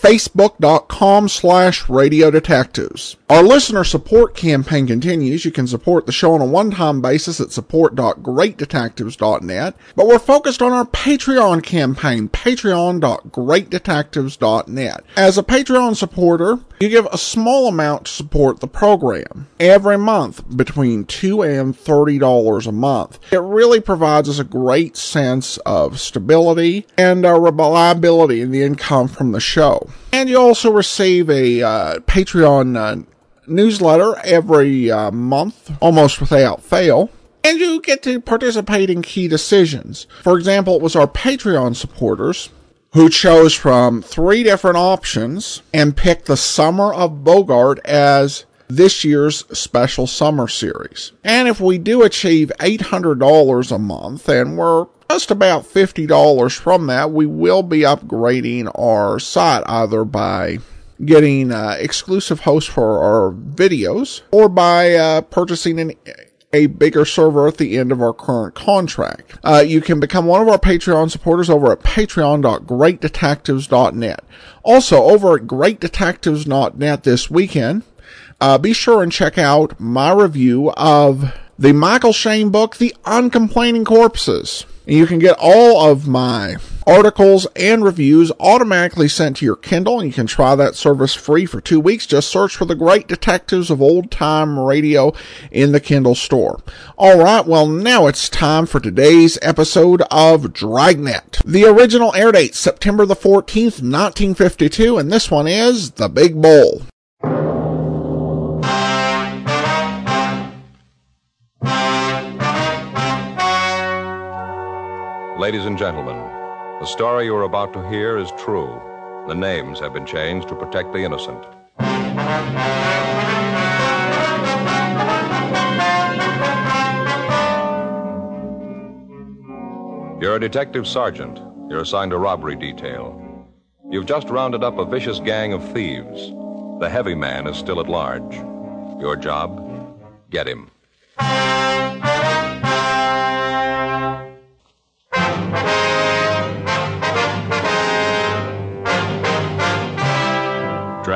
facebook.com slash radio detectives. Our listener support campaign continues. You can support the show on a one-time basis at support.greatdetectives.net, but we're focused on our Patreon campaign, patreon.greatdetectives.net. As a Patreon supporter, you give a small amount to support the program. Every month, between two and $30 a month. It really provides us a great sense of stability and uh, reliability in the income from the show. And you also receive a uh, Patreon uh, newsletter every uh, month, almost without fail. And you get to participate in key decisions. For example, it was our Patreon supporters who chose from three different options and picked the Summer of Bogart as this year's special summer series. And if we do achieve $800 a month, and we're just about $50 from that, we will be upgrading our site either by getting uh, exclusive hosts for our videos or by uh, purchasing an a bigger server at the end of our current contract. Uh, you can become one of our Patreon supporters over at patreon.greatdetectives.net. Also, over at greatdetectives.net this weekend, uh, be sure and check out my review of the Michael Shayne book, The Uncomplaining Corpses. And you can get all of my articles and reviews automatically sent to your Kindle, and you can try that service free for two weeks. Just search for the Great Detectives of Old Time Radio in the Kindle store. All right, well, now it's time for today's episode of Dragnet. The original air date, September the 14th, 1952, and this one is The Big Bull. Ladies and gentlemen, the story you are about to hear is true. The names have been changed to protect the innocent. You're a detective sergeant. You're assigned a robbery detail. You've just rounded up a vicious gang of thieves. The heavy man is still at large. Your job? Get him.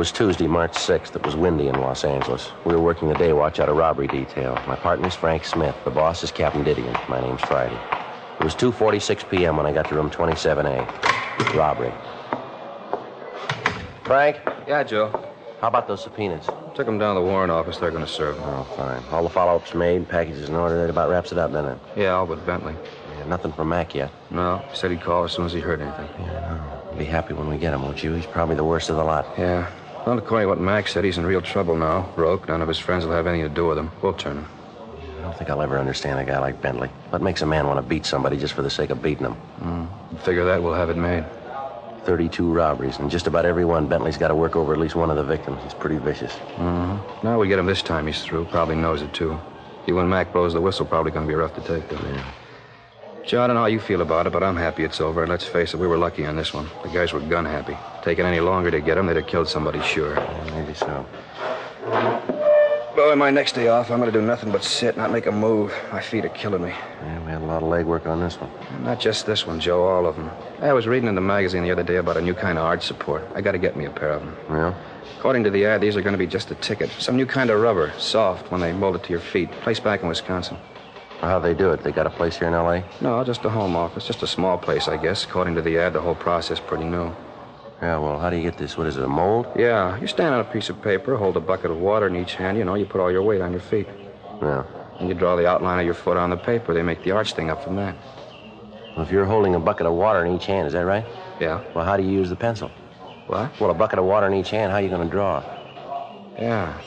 Was Tuesday, March 6th. It was windy in Los Angeles. We were working the day watch out of robbery detail. My partner's Frank Smith. The boss is Captain Didion. My name's Friday. It was 2.46 p.m. when I got to room 27A. Robbery. Frank, Yeah, Joe. how about those subpoenas? Took them down to the warrant office. They're going to serve them. Oh, fine. All the follow-ups made, packages in order. That about wraps it up, doesn't it? Yeah, all but Bentley. Yeah, nothing from Mac yet. No, he said he'd call as soon as he heard anything. Yeah, no. Be happy when we get him, won't you? He's probably the worst of the lot. Yeah. Well, according to what Mac said, he's in real trouble now. Broke. None of his friends will have anything to do with him. We'll turn him. I don't think I'll ever understand a guy like Bentley. What makes a man want to beat somebody just for the sake of beating him? Figure that we'll have it made. 32 robberies, and just about every one, Bentley's got to work over at least one of the victims. He's pretty vicious. hmm Now we get him this time, he's through. Probably knows it, too. He, when Mac blows the whistle, probably going to be rough to take. Yeah. Joe, I don't know how you feel about it, but I'm happy it's over. And let's face it, we were lucky on this one. The guys were gun happy. Taking any longer to get him, they'd have killed somebody, sure. Yeah, maybe so. Well, on my next day off, I'm going to do nothing but sit, not make a move. My feet are killing me. Yeah, we had a lot of legwork on this one. Not just this one, Joe, all of them. I was reading in the magazine the other day about a new kind of arch support. I got to get me a pair of them. Well, According to the ad, these are going to be just a ticket. Some new kind of rubber, soft when they mold it to your feet. Place back in Wisconsin. How'd they do it? They got a place here in L.A.? No, just a home office. Just a small place, I guess. According to the ad, the whole process pretty new. Yeah, well, how do you get this? What is it, a mold? Yeah, you stand on a piece of paper, hold a bucket of water in each hand. You know, you put all your weight on your feet. Yeah. And you draw the outline of your foot on the paper. They make the arch thing up from that. Well, if you're holding a bucket of water in each hand, is that right? Yeah. Well, how do you use the pencil? What? Well, a bucket of water in each hand, how are you going to draw? Yeah.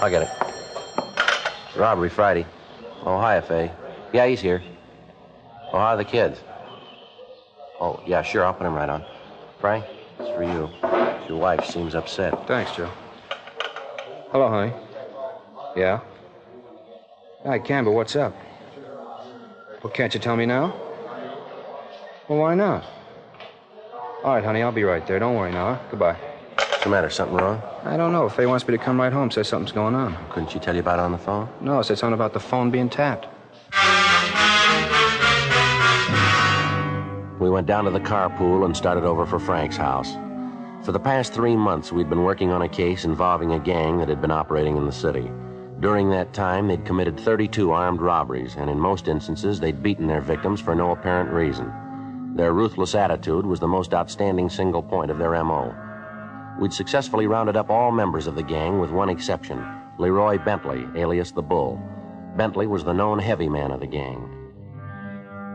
I'll get it. Robbery Friday. Oh, hi, Faye. Yeah, he's here. Oh, how are the kids? Oh, yeah, sure, I'll put him right on. Frank, it's for you. Your wife seems upset. Thanks, Joe. Hello, honey. Yeah? I can, but what's up? Well, can't you tell me now? Well, why not? All right, honey, I'll be right there. Don't worry now. Goodbye. What's the matter? Something wrong? I don't know. Faye wants me to come right home. Says something's going on. Couldn't she tell you about it on the phone? No, said something about the phone being tapped. We went down to the carpool and started over for Frank's house. For the past three months, we'd been working on a case involving a gang that had been operating in the city. During that time, they'd committed 32 armed robberies, and in most instances, they'd beaten their victims for no apparent reason. Their ruthless attitude was the most outstanding single point of their MO. We'd successfully rounded up all members of the gang with one exception Leroy Bentley, alias the Bull. Bentley was the known heavy man of the gang.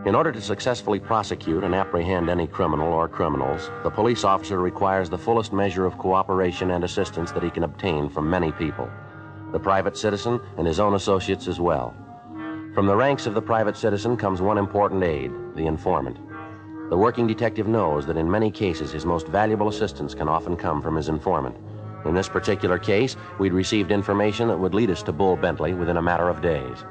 In order to successfully prosecute and apprehend any criminal or criminals, the police officer requires the fullest measure of cooperation and assistance that he can obtain from many people the private citizen and his own associates as well. From the ranks of the private citizen comes one important aid the informant. The working detective knows that in many cases his most valuable assistance can often come from his informant. In this particular case, we'd received information that would lead us to Bull Bentley within a matter of days.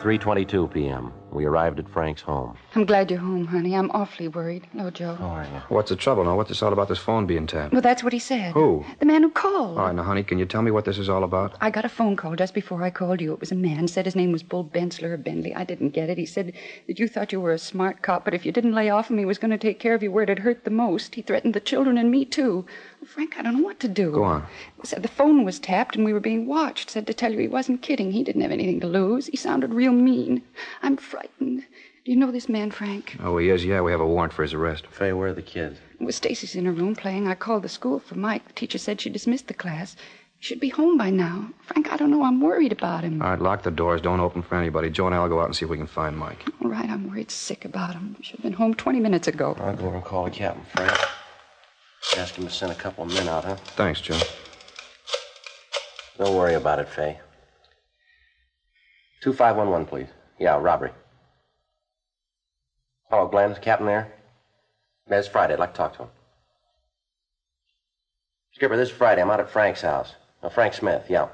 3:22 p.m. We arrived at Frank's home. I'm glad you're home, honey. I'm awfully worried. No Joe. How oh, are you? What's the trouble now? What's this all about this phone being tapped? Well, that's what he said. Who? The man who called. All right, now, honey, can you tell me what this is all about? I got a phone call just before I called you. It was a man. Said his name was Bull Bensler or Bentley. I didn't get it. He said that you thought you were a smart cop, but if you didn't lay off him, he was going to take care of you where it had hurt the most. He threatened the children and me, too. Well, Frank, I don't know what to do. Go on. Said the phone was tapped and we were being watched. Said to tell you he wasn't kidding. He didn't have anything to lose. He sounded real mean. I'm frightened. Do you know this man, Frank? Oh, he is? Yeah, we have a warrant for his arrest. Faye, where are the kids? Well, Stacy's in her room playing. I called the school for Mike. The teacher said she dismissed the class. He should be home by now. Frank, I don't know. I'm worried about him. All right, lock the doors. Don't open for anybody. Joe and I'll go out and see if we can find Mike. All right, I'm worried sick about him. Should have been home 20 minutes ago. I'll go over and call the captain, Frank. Ask him to send a couple of men out, huh? Thanks, Joe. Don't worry about it, Faye. 2511, please. Yeah, robbery. Hello, Glenn. Captain there? Yeah, it's Friday. I'd like to talk to him. Skipper, this Friday, I'm out at Frank's house. Uh, Frank Smith, yeah.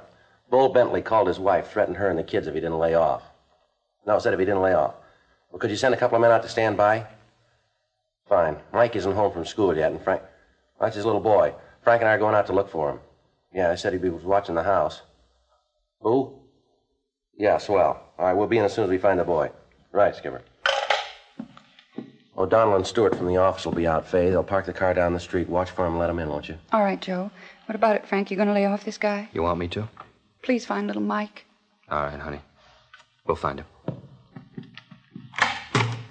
Bull Bentley called his wife, threatened her and the kids if he didn't lay off. No, said if he didn't lay off. Well, could you send a couple of men out to stand by? Fine. Mike isn't home from school yet, and Frank. That's his little boy. Frank and I are going out to look for him. Yeah, I said he was watching the house. Who? Yeah, swell. All right, we'll be in as soon as we find the boy. Right, Skipper. O'Donnell and Stewart from the office will be out, Faye. They'll park the car down the street. Watch for him and let him in, won't you? All right, Joe. What about it, Frank? You going to lay off this guy? You want me to? Please find little Mike. All right, honey. We'll find him.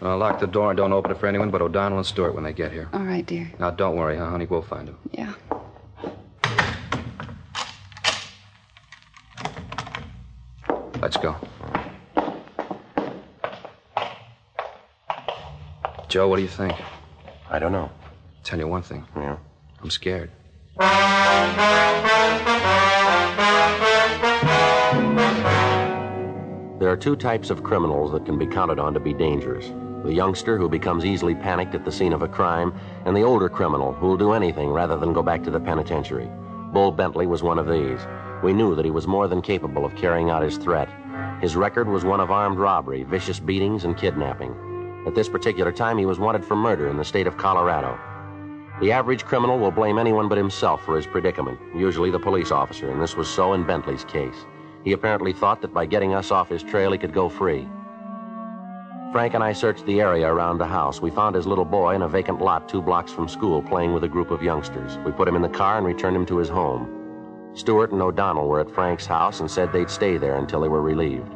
Well, lock the door and don't open it for anyone but O'Donnell and Stewart when they get here. All right, dear. Now, don't worry, huh, honey? We'll find him. Yeah. Let's go. Joe, what do you think? I don't know. Tell you one thing. Yeah. I'm scared. There are two types of criminals that can be counted on to be dangerous the youngster who becomes easily panicked at the scene of a crime, and the older criminal who will do anything rather than go back to the penitentiary. Bull Bentley was one of these. We knew that he was more than capable of carrying out his threat. His record was one of armed robbery, vicious beatings, and kidnapping. At this particular time, he was wanted for murder in the state of Colorado. The average criminal will blame anyone but himself for his predicament, usually the police officer, and this was so in Bentley's case. He apparently thought that by getting us off his trail, he could go free. Frank and I searched the area around the house. We found his little boy in a vacant lot two blocks from school playing with a group of youngsters. We put him in the car and returned him to his home. Stewart and O'Donnell were at Frank's house and said they'd stay there until they were relieved.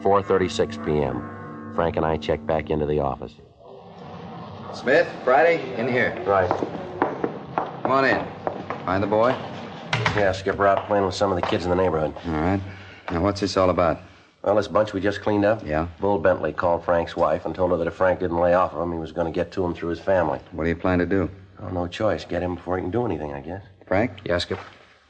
4:36 p.m. Frank and I checked back into the office. Smith, Friday, in here. Right. Come on in. Find the boy? Yeah, Skipper out playing with some of the kids in the neighborhood. All right. Now, what's this all about? Well, this bunch we just cleaned up. Yeah? Bull Bentley called Frank's wife and told her that if Frank didn't lay off of him, he was going to get to him through his family. What do you plan to do? Oh, no choice. Get him before he can do anything, I guess. Frank, Yeah, Skip?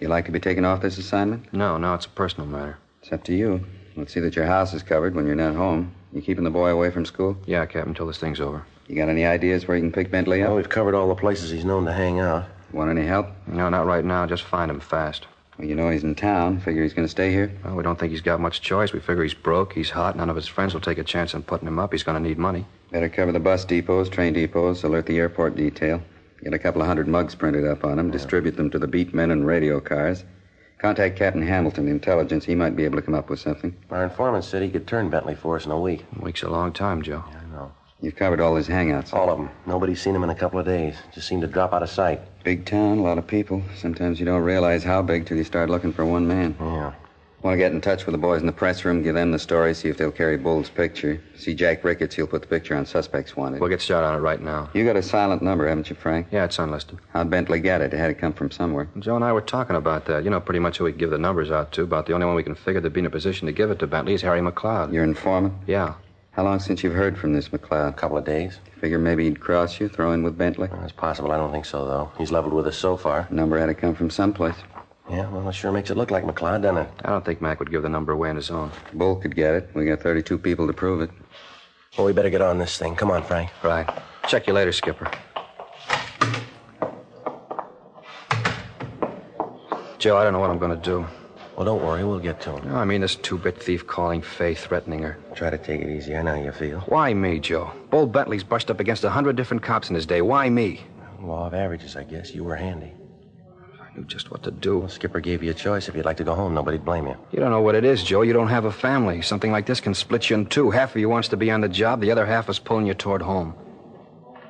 you like to be taken off this assignment? No, no, it's a personal matter. It's up to you. Let's see that your house is covered when you're not home. You keeping the boy away from school? Yeah, Captain, until this thing's over. You got any ideas where you can pick Bentley Well, up? we've covered all the places he's known to hang out. Want any help? No, not right now. Just find him fast. Well, you know he's in town. Figure he's going to stay here? Well, we don't think he's got much choice. We figure he's broke, he's hot. None of his friends will take a chance on putting him up. He's going to need money. Better cover the bus depots, train depots, alert the airport detail. Get a couple of hundred mugs printed up on him, distribute them to the beat men and radio cars. Contact Captain Hamilton, the intelligence. He might be able to come up with something. Our informant said he could turn Bentley for us in a week. A week's a long time, Joe. I know. You've covered all his hangouts. All of them. Nobody's seen him in a couple of days. Just seemed to drop out of sight. Big town, a lot of people. Sometimes you don't realize how big till you start looking for one man. Yeah. Want to get in touch with the boys in the press room, give them the story, see if they'll carry Bull's picture. See Jack Ricketts, he'll put the picture on suspects wanted. We'll get started on it right now. You got a silent number, haven't you, Frank? Yeah, it's unlisted. How'd Bentley get it? It had to come from somewhere. Joe and I were talking about that. You know pretty much who we give the numbers out to. About the only one we can figure to be in a position to give it to Bentley is Harry McLeod. Your informant? Yeah. How long since you've heard from this McLeod? A couple of days. Figure maybe he'd cross you, throw in with Bentley? Well, it's possible. I don't think so, though. He's leveled with us so far. Number had to come from someplace. Yeah, well, it sure makes it look like McLeod, doesn't it? I don't think Mac would give the number away on his own. Bull could get it. We got 32 people to prove it. Well, we better get on this thing. Come on, Frank. Right. Check you later, Skipper. Joe, I don't know what I'm going to do. Well, don't worry. We'll get to him. No, I mean, this two bit thief calling Faye, threatening her. Try to take it easy. I know how you feel. Why me, Joe? Bull Bentley's brushed up against a hundred different cops in his day. Why me? Law of averages, I guess. You were handy. I knew just what to do. Well, Skipper gave you a choice. If you'd like to go home, nobody'd blame you. You don't know what it is, Joe. You don't have a family. Something like this can split you in two. Half of you wants to be on the job, the other half is pulling you toward home.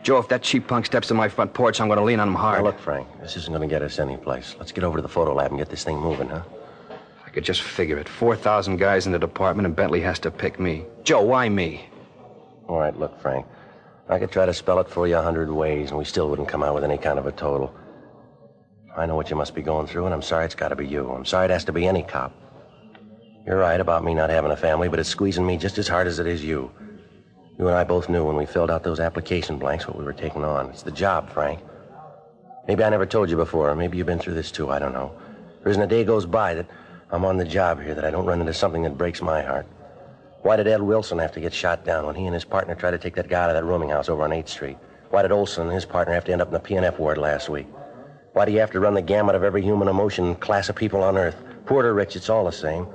Joe, if that cheap punk steps to my front porch, I'm going to lean on him hard. Now, look, Frank, this isn't going to get us anyplace. Let's get over to the photo lab and get this thing moving, huh? Could just figure it. 4,000 guys in the department, and Bentley has to pick me. Joe, why me? All right, look, Frank. I could try to spell it for you a hundred ways, and we still wouldn't come out with any kind of a total. I know what you must be going through, and I'm sorry it's got to be you. I'm sorry it has to be any cop. You're right about me not having a family, but it's squeezing me just as hard as it is you. You and I both knew when we filled out those application blanks what we were taking on. It's the job, Frank. Maybe I never told you before, or maybe you've been through this too. I don't know. There isn't a day goes by that I'm on the job here that I don't run into something that breaks my heart. Why did Ed Wilson have to get shot down when he and his partner tried to take that guy out of that rooming house over on 8th Street? Why did Olson and his partner have to end up in the PNF ward last week? Why do you have to run the gamut of every human emotion and class of people on Earth? Poor or rich, it's all the same.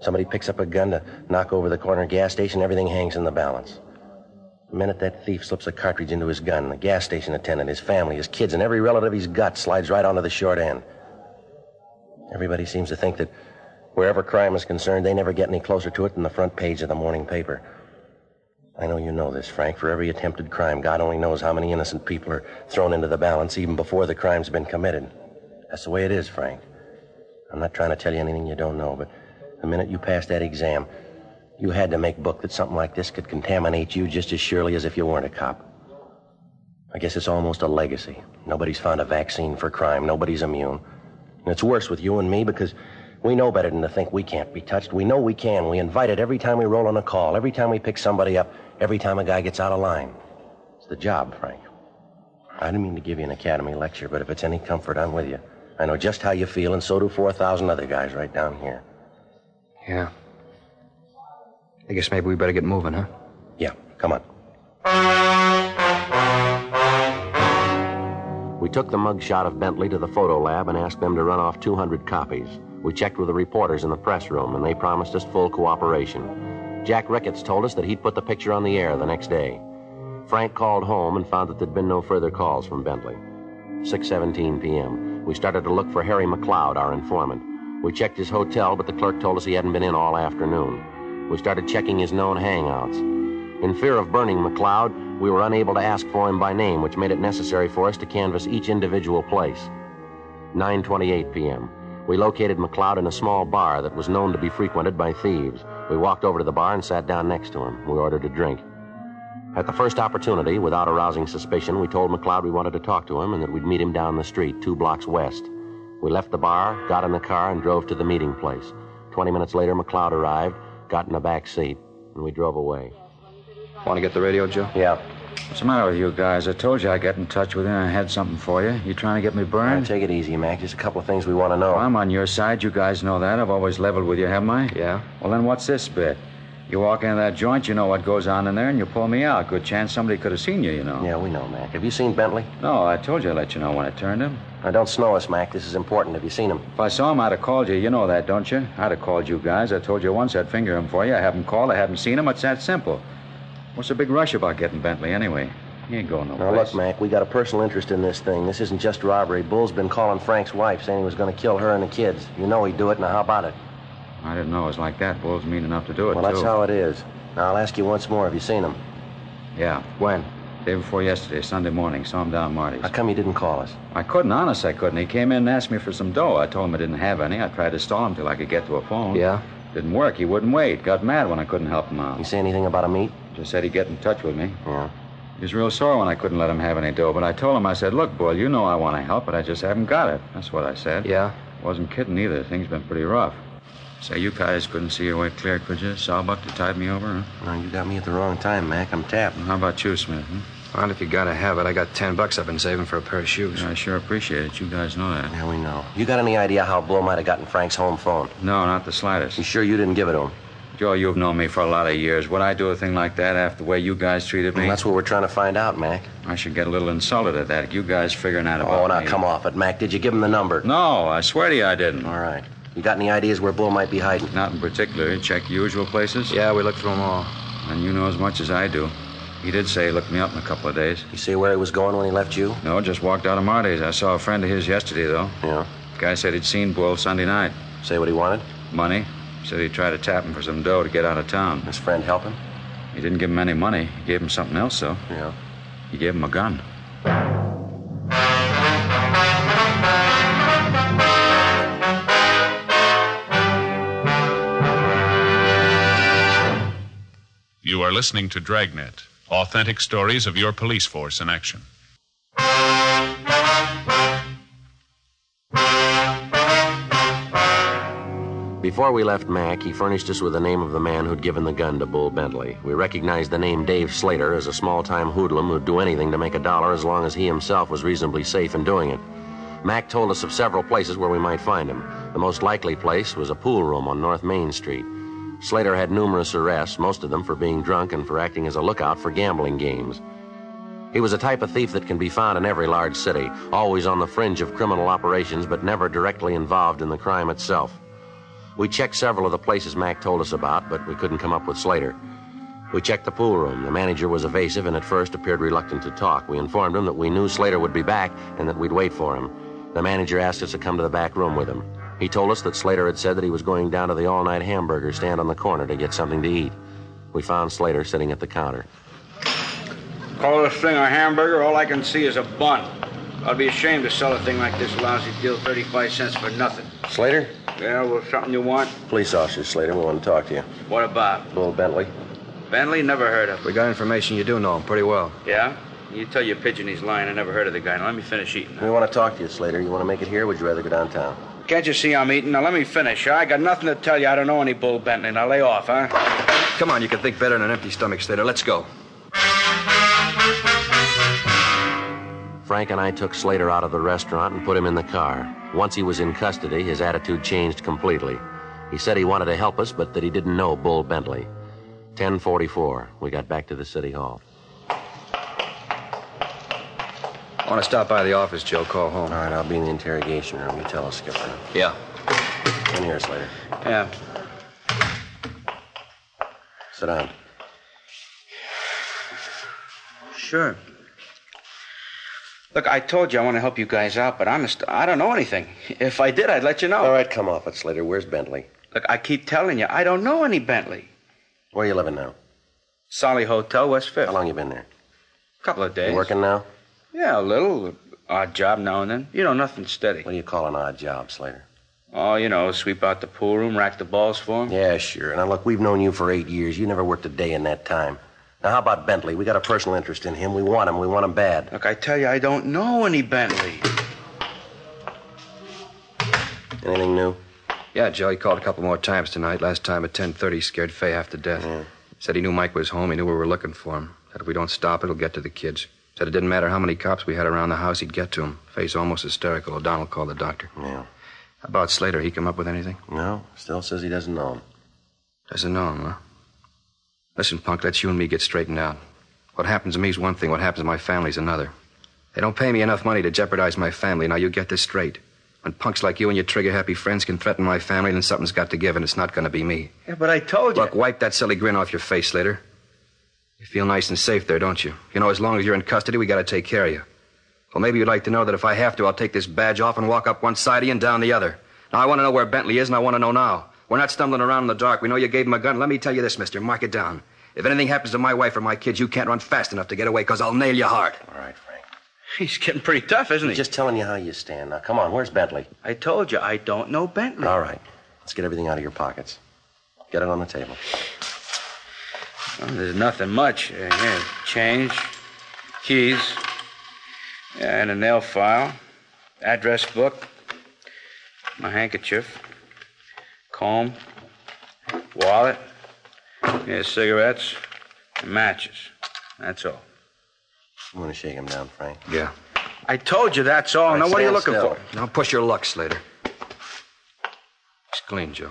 Somebody picks up a gun to knock over the corner gas station, everything hangs in the balance. The minute that thief slips a cartridge into his gun, the gas station attendant, his family, his kids, and every relative he's got slides right onto the short end. Everybody seems to think that wherever crime is concerned, they never get any closer to it than the front page of the morning paper. I know you know this, Frank. For every attempted crime, God only knows how many innocent people are thrown into the balance even before the crime's been committed. That's the way it is, Frank. I'm not trying to tell you anything you don't know, but the minute you passed that exam, you had to make book that something like this could contaminate you just as surely as if you weren't a cop. I guess it's almost a legacy. Nobody's found a vaccine for crime. Nobody's immune. And it's worse with you and me because we know better than to think we can't be touched. We know we can. We invite it every time we roll on a call, every time we pick somebody up, every time a guy gets out of line. It's the job, Frank. I didn't mean to give you an academy lecture, but if it's any comfort, I'm with you. I know just how you feel, and so do 4,000 other guys right down here. Yeah. I guess maybe we better get moving, huh? Yeah, come on. We took the mug shot of Bentley to the photo lab and asked them to run off 200 copies. We checked with the reporters in the press room, and they promised us full cooperation. Jack Ricketts told us that he'd put the picture on the air the next day. Frank called home and found that there'd been no further calls from Bentley. 6:17 p.m. We started to look for Harry McLeod, our informant. We checked his hotel, but the clerk told us he hadn't been in all afternoon. We started checking his known hangouts. In fear of burning McLeod, we were unable to ask for him by name, which made it necessary for us to canvass each individual place. 9:28 p.m. We located McLeod in a small bar that was known to be frequented by thieves. We walked over to the bar and sat down next to him. We ordered a drink. At the first opportunity, without arousing suspicion, we told McLeod we wanted to talk to him and that we'd meet him down the street, two blocks west. We left the bar, got in the car, and drove to the meeting place. Twenty minutes later, McLeod arrived, got in the back seat, and we drove away. Want to get the radio, Joe? Yeah. What's the matter with you guys? I told you I'd get in touch with you and I had something for you. You trying to get me All right, burned? take it easy, Mac. Just a couple of things we want to know. Well, I'm on your side. You guys know that. I've always leveled with you, haven't I? Yeah? Well, then what's this bit? You walk into that joint, you know what goes on in there, and you pull me out. Good chance somebody could have seen you, you know. Yeah, we know, Mac. Have you seen Bentley? No, I told you I'd let you know when I turned him. Now, don't snow us, Mac. This is important. Have you seen him? If I saw him, I'd have called you. You know that, don't you? I'd have called you guys. I told you once I'd finger him for you. I haven't called. I haven't seen him. It's that simple. What's the big rush about getting Bentley anyway? He ain't going no Now, look, Mac, we got a personal interest in this thing. This isn't just robbery. Bull's been calling Frank's wife, saying he was going to kill her and the kids. You know he'd do it. Now, how about it? I didn't know it was like that. Bull's mean enough to do it, Well, that's too. how it is. Now, I'll ask you once more. Have you seen him? Yeah. When? Day before yesterday, Sunday morning. Saw him down Marty's. How come you didn't call us? I couldn't, honest, I couldn't. He came in and asked me for some dough. I told him I didn't have any. I tried to stall him till I could get to a phone. Yeah? Didn't work. He wouldn't wait. Got mad when I couldn't help him out. You say anything about a meet? Just said he'd get in touch with me. Yeah. He was real sore when I couldn't let him have any dough, but I told him, I said, look, Bull, you know I want to help, but I just haven't got it. That's what I said. Yeah? Wasn't kidding either. Things been pretty rough. Say, you guys couldn't see your way clear, could you? Sawbuck to tide me over, huh? Well, you got me at the wrong time, Mac. I'm tapped. How about you, Smith? Hmm? Well, if you gotta have it, I got ten bucks I've been saving for a pair of shoes. I sure appreciate it. You guys know that. Yeah, we know. You got any idea how Bull might have gotten Frank's home phone? No, not the slightest. You sure you didn't give it to him? Joe, you've known me for a lot of years. Would I do a thing like that after the way you guys treated me? Well, that's what we're trying to find out, Mac. I should get a little insulted at that. You guys figuring out about Oh, now me. come off it, Mac. Did you give him the number? No, I swear to you I didn't. All right. You got any ideas where Bull might be hiding? Not in particular. Check usual places? Yeah, we looked through them all. And you know as much as I do. He did say he looked me up in a couple of days. You see where he was going when he left you? No, just walked out of Marty's. I saw a friend of his yesterday, though. Yeah. Guy said he'd seen Bull Sunday night. Say what he wanted? Money. Said he'd try to tap him for some dough to get out of town. His friend help him? He didn't give him any money. He gave him something else, though. Yeah. He gave him a gun. You are listening to Dragnet, authentic stories of your police force in action. Before we left Mac, he furnished us with the name of the man who'd given the gun to Bull Bentley. We recognized the name Dave Slater as a small time hoodlum who'd do anything to make a dollar as long as he himself was reasonably safe in doing it. Mac told us of several places where we might find him. The most likely place was a pool room on North Main Street. Slater had numerous arrests, most of them for being drunk and for acting as a lookout for gambling games. He was a type of thief that can be found in every large city, always on the fringe of criminal operations, but never directly involved in the crime itself. We checked several of the places Mac told us about, but we couldn't come up with Slater. We checked the pool room. The manager was evasive and at first appeared reluctant to talk. We informed him that we knew Slater would be back and that we'd wait for him. The manager asked us to come to the back room with him. He told us that Slater had said that he was going down to the all night hamburger stand on the corner to get something to eat. We found Slater sitting at the counter. Call this thing a hamburger, all I can see is a bun. I'd be ashamed to sell a thing like this lousy deal 35 cents for nothing. Slater? Yeah, well, something you want? Police officer Slater, we want to talk to you. What about? Bull Bentley. Bentley? Never heard of. him. We got information you do know him pretty well. Yeah? You tell your pigeon he's lying. I never heard of the guy. Now let me finish eating. We want to talk to you, Slater. You want to make it here or would you rather go downtown? Can't you see I'm eating? Now let me finish. huh? I got nothing to tell you. I don't know any Bull Bentley. Now lay off, huh? Come on, you can think better than an empty stomach, Slater. Let's go. Frank and I took Slater out of the restaurant and put him in the car. Once he was in custody, his attitude changed completely. He said he wanted to help us, but that he didn't know Bull Bentley. 1044. We got back to the city hall. I want to stop by the office, Joe. Call home. All right, I'll be in the interrogation room. You tell us, Skipper. Yeah. In here, Slater. Yeah. Sit down. Sure. Look, I told you I want to help you guys out, but honest, I don't know anything. If I did, I'd let you know. All right, come off it, Slater. Where's Bentley? Look, I keep telling you, I don't know any Bentley. Where you living now? Solly Hotel, West Fifth. How long you been there? A couple of days. You working now? Yeah, a little. Odd job now and then. You know, nothing steady. What do you call an odd job, Slater? Oh, you know, sweep out the pool room, rack the balls for him. Yeah, sure. Now, look, we've known you for eight years. You never worked a day in that time. Now, how about Bentley? We got a personal interest in him. We want him. We want him bad. Look, I tell you, I don't know any Bentley. Anything new? Yeah, Joe, he called a couple more times tonight. Last time at 10.30, scared Faye half to death. Said he knew Mike was home. He knew we were looking for him. That if we don't stop, it'll get to the kids. Said it didn't matter how many cops we had around the house, he'd get to 'em. Face almost hysterical. O'Donnell called the doctor. Yeah. How about Slater? He come up with anything? No, still says he doesn't know him. Doesn't know him, huh? Listen, Punk, let's you and me get straightened out. What happens to me is one thing, what happens to my family's another. They don't pay me enough money to jeopardize my family. Now you get this straight. When punks like you and your trigger happy friends can threaten my family, then something's got to give, and it's not going to be me. Yeah, but I told you. Look, wipe that silly grin off your face, Slater. You feel nice and safe there, don't you? You know, as long as you're in custody, we got to take care of you. Well, maybe you'd like to know that if I have to, I'll take this badge off and walk up one side of you and down the other. Now, I want to know where Bentley is, and I want to know now. We're not stumbling around in the dark. We know you gave him a gun. Let me tell you this, mister. Mark it down. If anything happens to my wife or my kids, you can't run fast enough to get away, because I'll nail you hard. All right, Frank. He's getting pretty tough, isn't he? Just telling you how you stand. Now, come on, where's Bentley? I told you, I don't know Bentley. All right. Let's get everything out of your pockets. Get it on the table. Well, there's nothing much. Uh, here, change, keys, and a nail file, address book, my handkerchief, comb, wallet, yeah, cigarettes, and matches. That's all. I'm going to shake him down, Frank? Yeah. I told you that's all. All right, now, what are you looking still. for? Now push your luck, Slater. It's clean, Joe.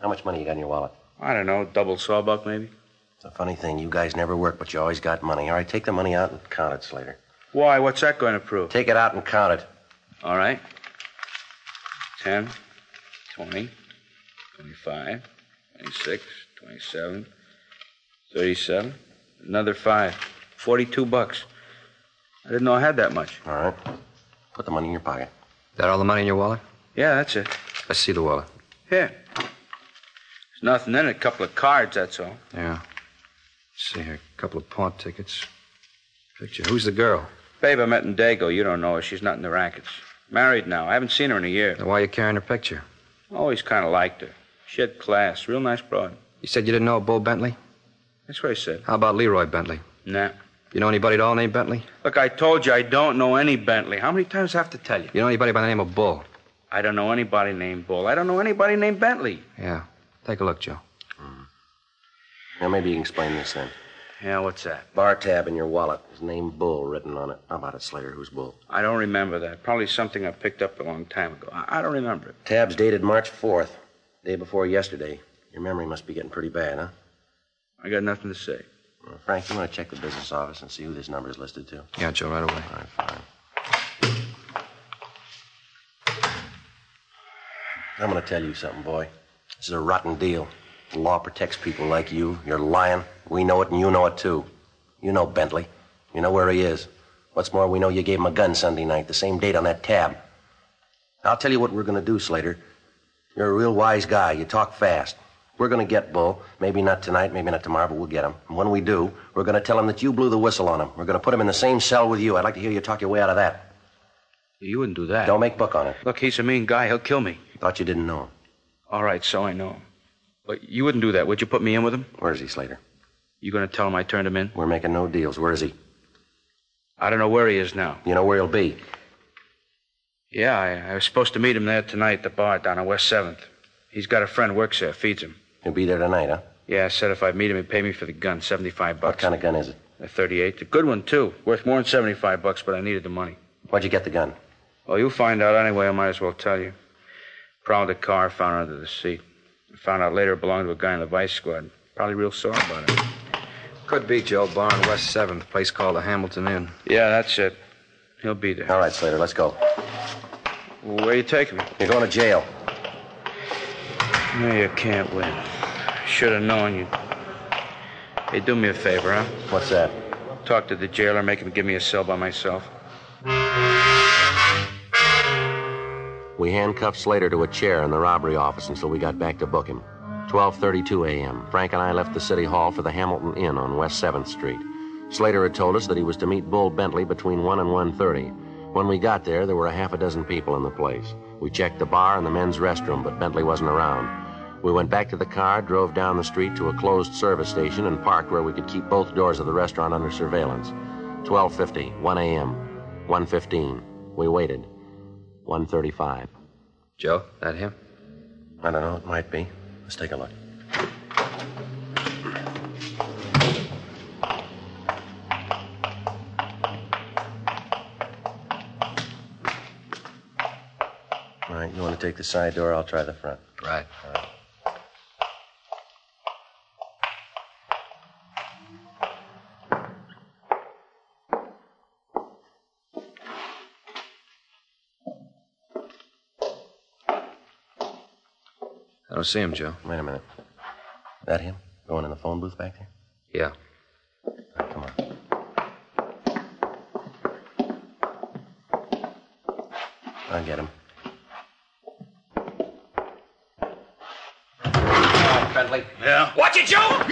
How much money you got in your wallet? I don't know, double sawbuck maybe? It's a funny thing. You guys never work, but you always got money. All right, take the money out and count it, Slater. Why? What's that going to prove? Take it out and count it. All right. 10, 20, 25, 26, 27, 37, another five. 42 bucks. I didn't know I had that much. All right. Put the money in your pocket. That all the money in your wallet? Yeah, that's it. Let's see the wallet. Here. There's nothing in it. A couple of cards, that's all. Yeah. Let's see here. A couple of pawn tickets. Picture. Who's the girl? Babe, I met in Dago. You don't know her. She's not in the rackets. Married now. I haven't seen her in a year. Then why are you carrying her picture? I always kind of liked her. She had class. Real nice broad. You said you didn't know Bull Bentley? That's what I said. How about Leroy Bentley? Nah. You know anybody at all named Bentley? Look, I told you I don't know any Bentley. How many times do I have to tell you? You know anybody by the name of Bull? I don't know anybody named Bull. I don't know anybody named Bentley. Yeah. Take a look, Joe. Hmm. Now, maybe you can explain this then. Yeah, what's that? Bar tab in your wallet. His name Bull written on it. How about it, Slater? Who's Bull? I don't remember that. Probably something I picked up a long time ago. I, I don't remember it. Tab's dated March 4th, day before yesterday. Your memory must be getting pretty bad, huh? I got nothing to say. Well, Frank, you want to check the business office and see who this number is listed to? Yeah, Joe, right away. All right, fine. I'm going to tell you something, boy. This is a rotten deal. The law protects people like you. You're lying. We know it, and you know it, too. You know Bentley. You know where he is. What's more, we know you gave him a gun Sunday night, the same date on that tab. I'll tell you what we're going to do, Slater. You're a real wise guy. You talk fast. We're going to get Bull. Maybe not tonight, maybe not tomorrow, but we'll get him. And when we do, we're going to tell him that you blew the whistle on him. We're going to put him in the same cell with you. I'd like to hear you talk your way out of that. You wouldn't do that. Don't make book on it. Look, he's a mean guy. He'll kill me. Thought you didn't know him. All right, so I know him. But you wouldn't do that, would you? Put me in with him? Where is he, Slater? You going to tell him I turned him in? We're making no deals. Where is he? I don't know where he is now. You know where he'll be. Yeah, I, I was supposed to meet him there tonight at the bar down on West 7th. He's got a friend works there, feeds him. He'll be there tonight, huh? Yeah, I said if I meet him, he'd pay me for the gun, 75 bucks. What kind of gun is it? A 38. A good one, too. Worth more than 75 bucks, but I needed the money. Where'd you get the gun? Well, you'll find out anyway. I might as well tell you. Prowled the car, found it under the seat. I found out later it belonged to a guy in the vice squad. Probably real sore about it. Could be Joe Bar on West 7th, place called the Hamilton Inn. Yeah, that's it. He'll be there. All right, Slater, let's go. Where you taking me? You're going to jail. No, you can't win. Should have known you. Hey, do me a favor, huh? What's that? Talk to the jailer, make him give me a cell by myself. We handcuffed Slater to a chair in the robbery office until we got back to book him. 12:32 a.m. Frank and I left the city hall for the Hamilton Inn on West 7th Street. Slater had told us that he was to meet Bull Bentley between 1 and 1:30. When we got there, there were a half a dozen people in the place. We checked the bar and the men's restroom, but Bentley wasn't around. We went back to the car, drove down the street to a closed service station, and parked where we could keep both doors of the restaurant under surveillance. 12:50, 1 a.m., 1:15. We waited. 1:35. Joe, that him? I don't know. It might be. Let's take a look. Take the side door. I'll try the front. Right. I don't see him, Joe. Wait a minute. That him? Going in the phone booth back there? Yeah. All right, come on. I'll get him. Yeah? Watch it, Joe!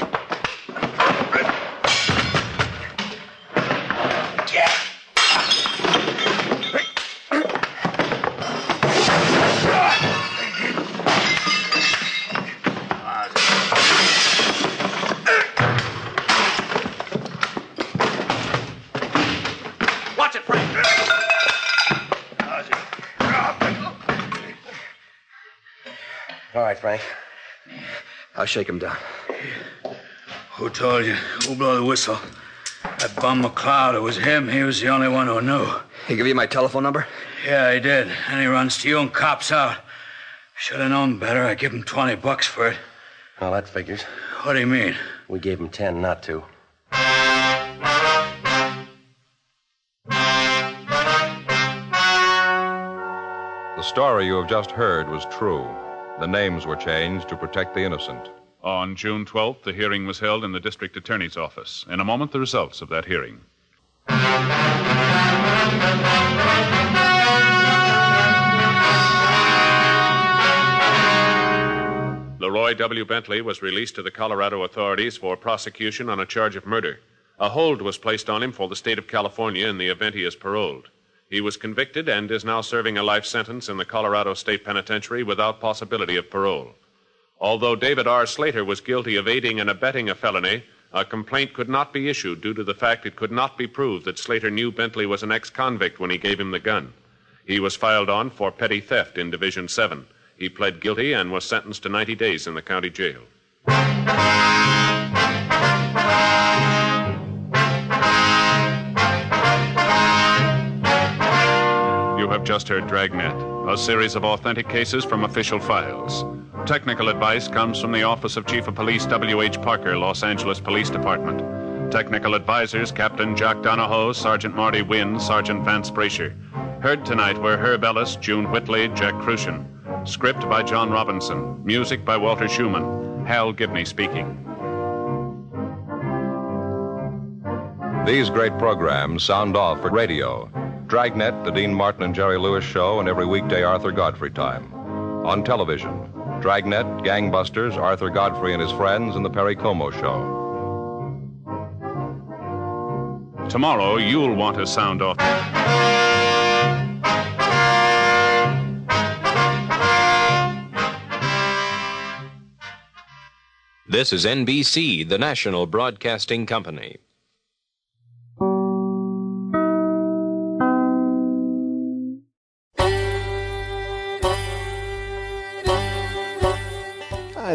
Shake him down. Who told you? Who blew the whistle? That bum McLeod, it was him. He was the only one who knew. He give you my telephone number? Yeah, he did. And he runs to you and cops out. Should have known better. I give him 20 bucks for it. Well, that figures. What do you mean? We gave him ten, not two. The story you have just heard was true. The names were changed to protect the innocent. On June 12th, the hearing was held in the district attorney's office. In a moment, the results of that hearing. Leroy W. Bentley was released to the Colorado authorities for prosecution on a charge of murder. A hold was placed on him for the state of California in the event he is paroled. He was convicted and is now serving a life sentence in the Colorado State Penitentiary without possibility of parole. Although David R. Slater was guilty of aiding and abetting a felony, a complaint could not be issued due to the fact it could not be proved that Slater knew Bentley was an ex convict when he gave him the gun. He was filed on for petty theft in Division 7. He pled guilty and was sentenced to 90 days in the county jail. You have just heard Dragnet, a series of authentic cases from official files. Technical advice comes from the Office of Chief of Police W.H. Parker, Los Angeles Police Department. Technical advisors Captain Jack Donahoe, Sergeant Marty Wynn, Sergeant Vance Brasher. Heard tonight were Herb Ellis, June Whitley, Jack Kruschen. Script by John Robinson. Music by Walter Schumann. Hal Gibney speaking. These great programs sound off for radio. Dragnet, the Dean Martin and Jerry Lewis show, and every weekday Arthur Godfrey time. On television, Dragnet, Gangbusters, Arthur Godfrey and his friends, and the Perry Como show. Tomorrow, you'll want to sound off. This is NBC, the national broadcasting company.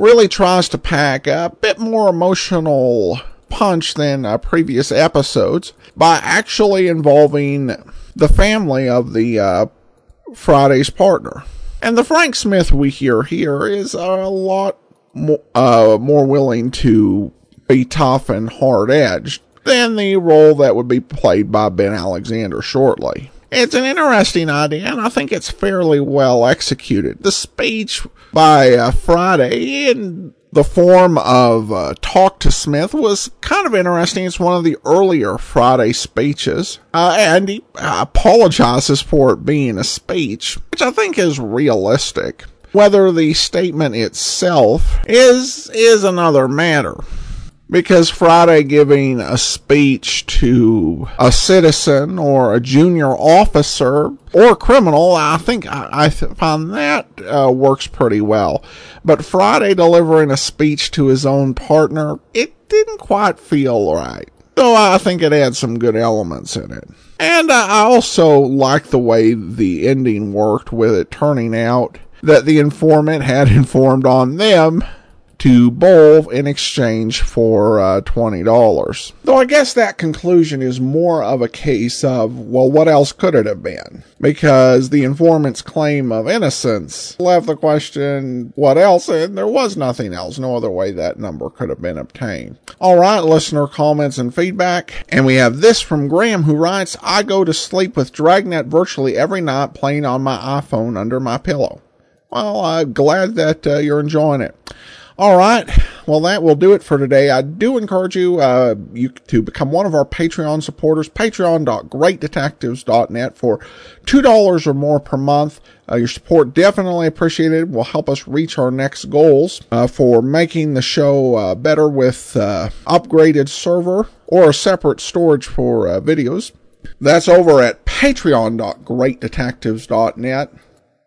really tries to pack a bit more emotional punch than uh, previous episodes by actually involving the family of the uh, Friday's partner. And the Frank Smith we hear here is a lot more, uh, more willing to be tough and hard edged than the role that would be played by Ben Alexander shortly. It's an interesting idea, and I think it's fairly well executed. The speech by uh, Friday in the form of uh, Talk to Smith was kind of interesting. It's one of the earlier Friday speeches, uh, and he apologizes for it being a speech, which I think is realistic. Whether the statement itself is is another matter. Because Friday giving a speech to a citizen or a junior officer or a criminal, I think I, I find that uh, works pretty well. But Friday delivering a speech to his own partner, it didn't quite feel right. Though I think it had some good elements in it. And I also like the way the ending worked with it turning out that the informant had informed on them to Bove in exchange for uh, $20. Though I guess that conclusion is more of a case of, well, what else could it have been? Because the informant's claim of innocence left the question, what else? And there was nothing else. No other way that number could have been obtained. All right, listener comments and feedback. And we have this from Graham who writes, I go to sleep with Dragnet virtually every night playing on my iPhone under my pillow. Well, I'm glad that uh, you're enjoying it. All right. Well, that will do it for today. I do encourage you, uh, you to become one of our Patreon supporters, patreon.greatdetectives.net for $2 or more per month. Uh, your support definitely appreciated. Will help us reach our next goals uh, for making the show uh, better with uh, upgraded server or a separate storage for uh, videos. That's over at patreon.greatdetectives.net.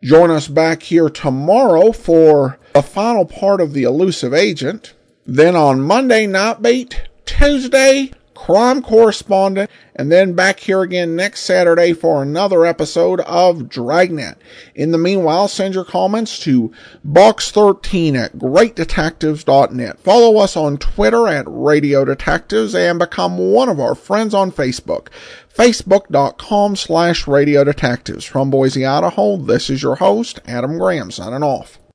Join us back here tomorrow for the final part of The Elusive Agent. Then on Monday, Night Beat, Tuesday, Crime Correspondent, and then back here again next Saturday for another episode of Dragnet. In the meanwhile, send your comments to box13 at greatdetectives.net. Follow us on Twitter at Radio Detectives and become one of our friends on Facebook. Facebook.com slash Radio Detectives. From Boise, Idaho, this is your host, Adam Graham, signing off.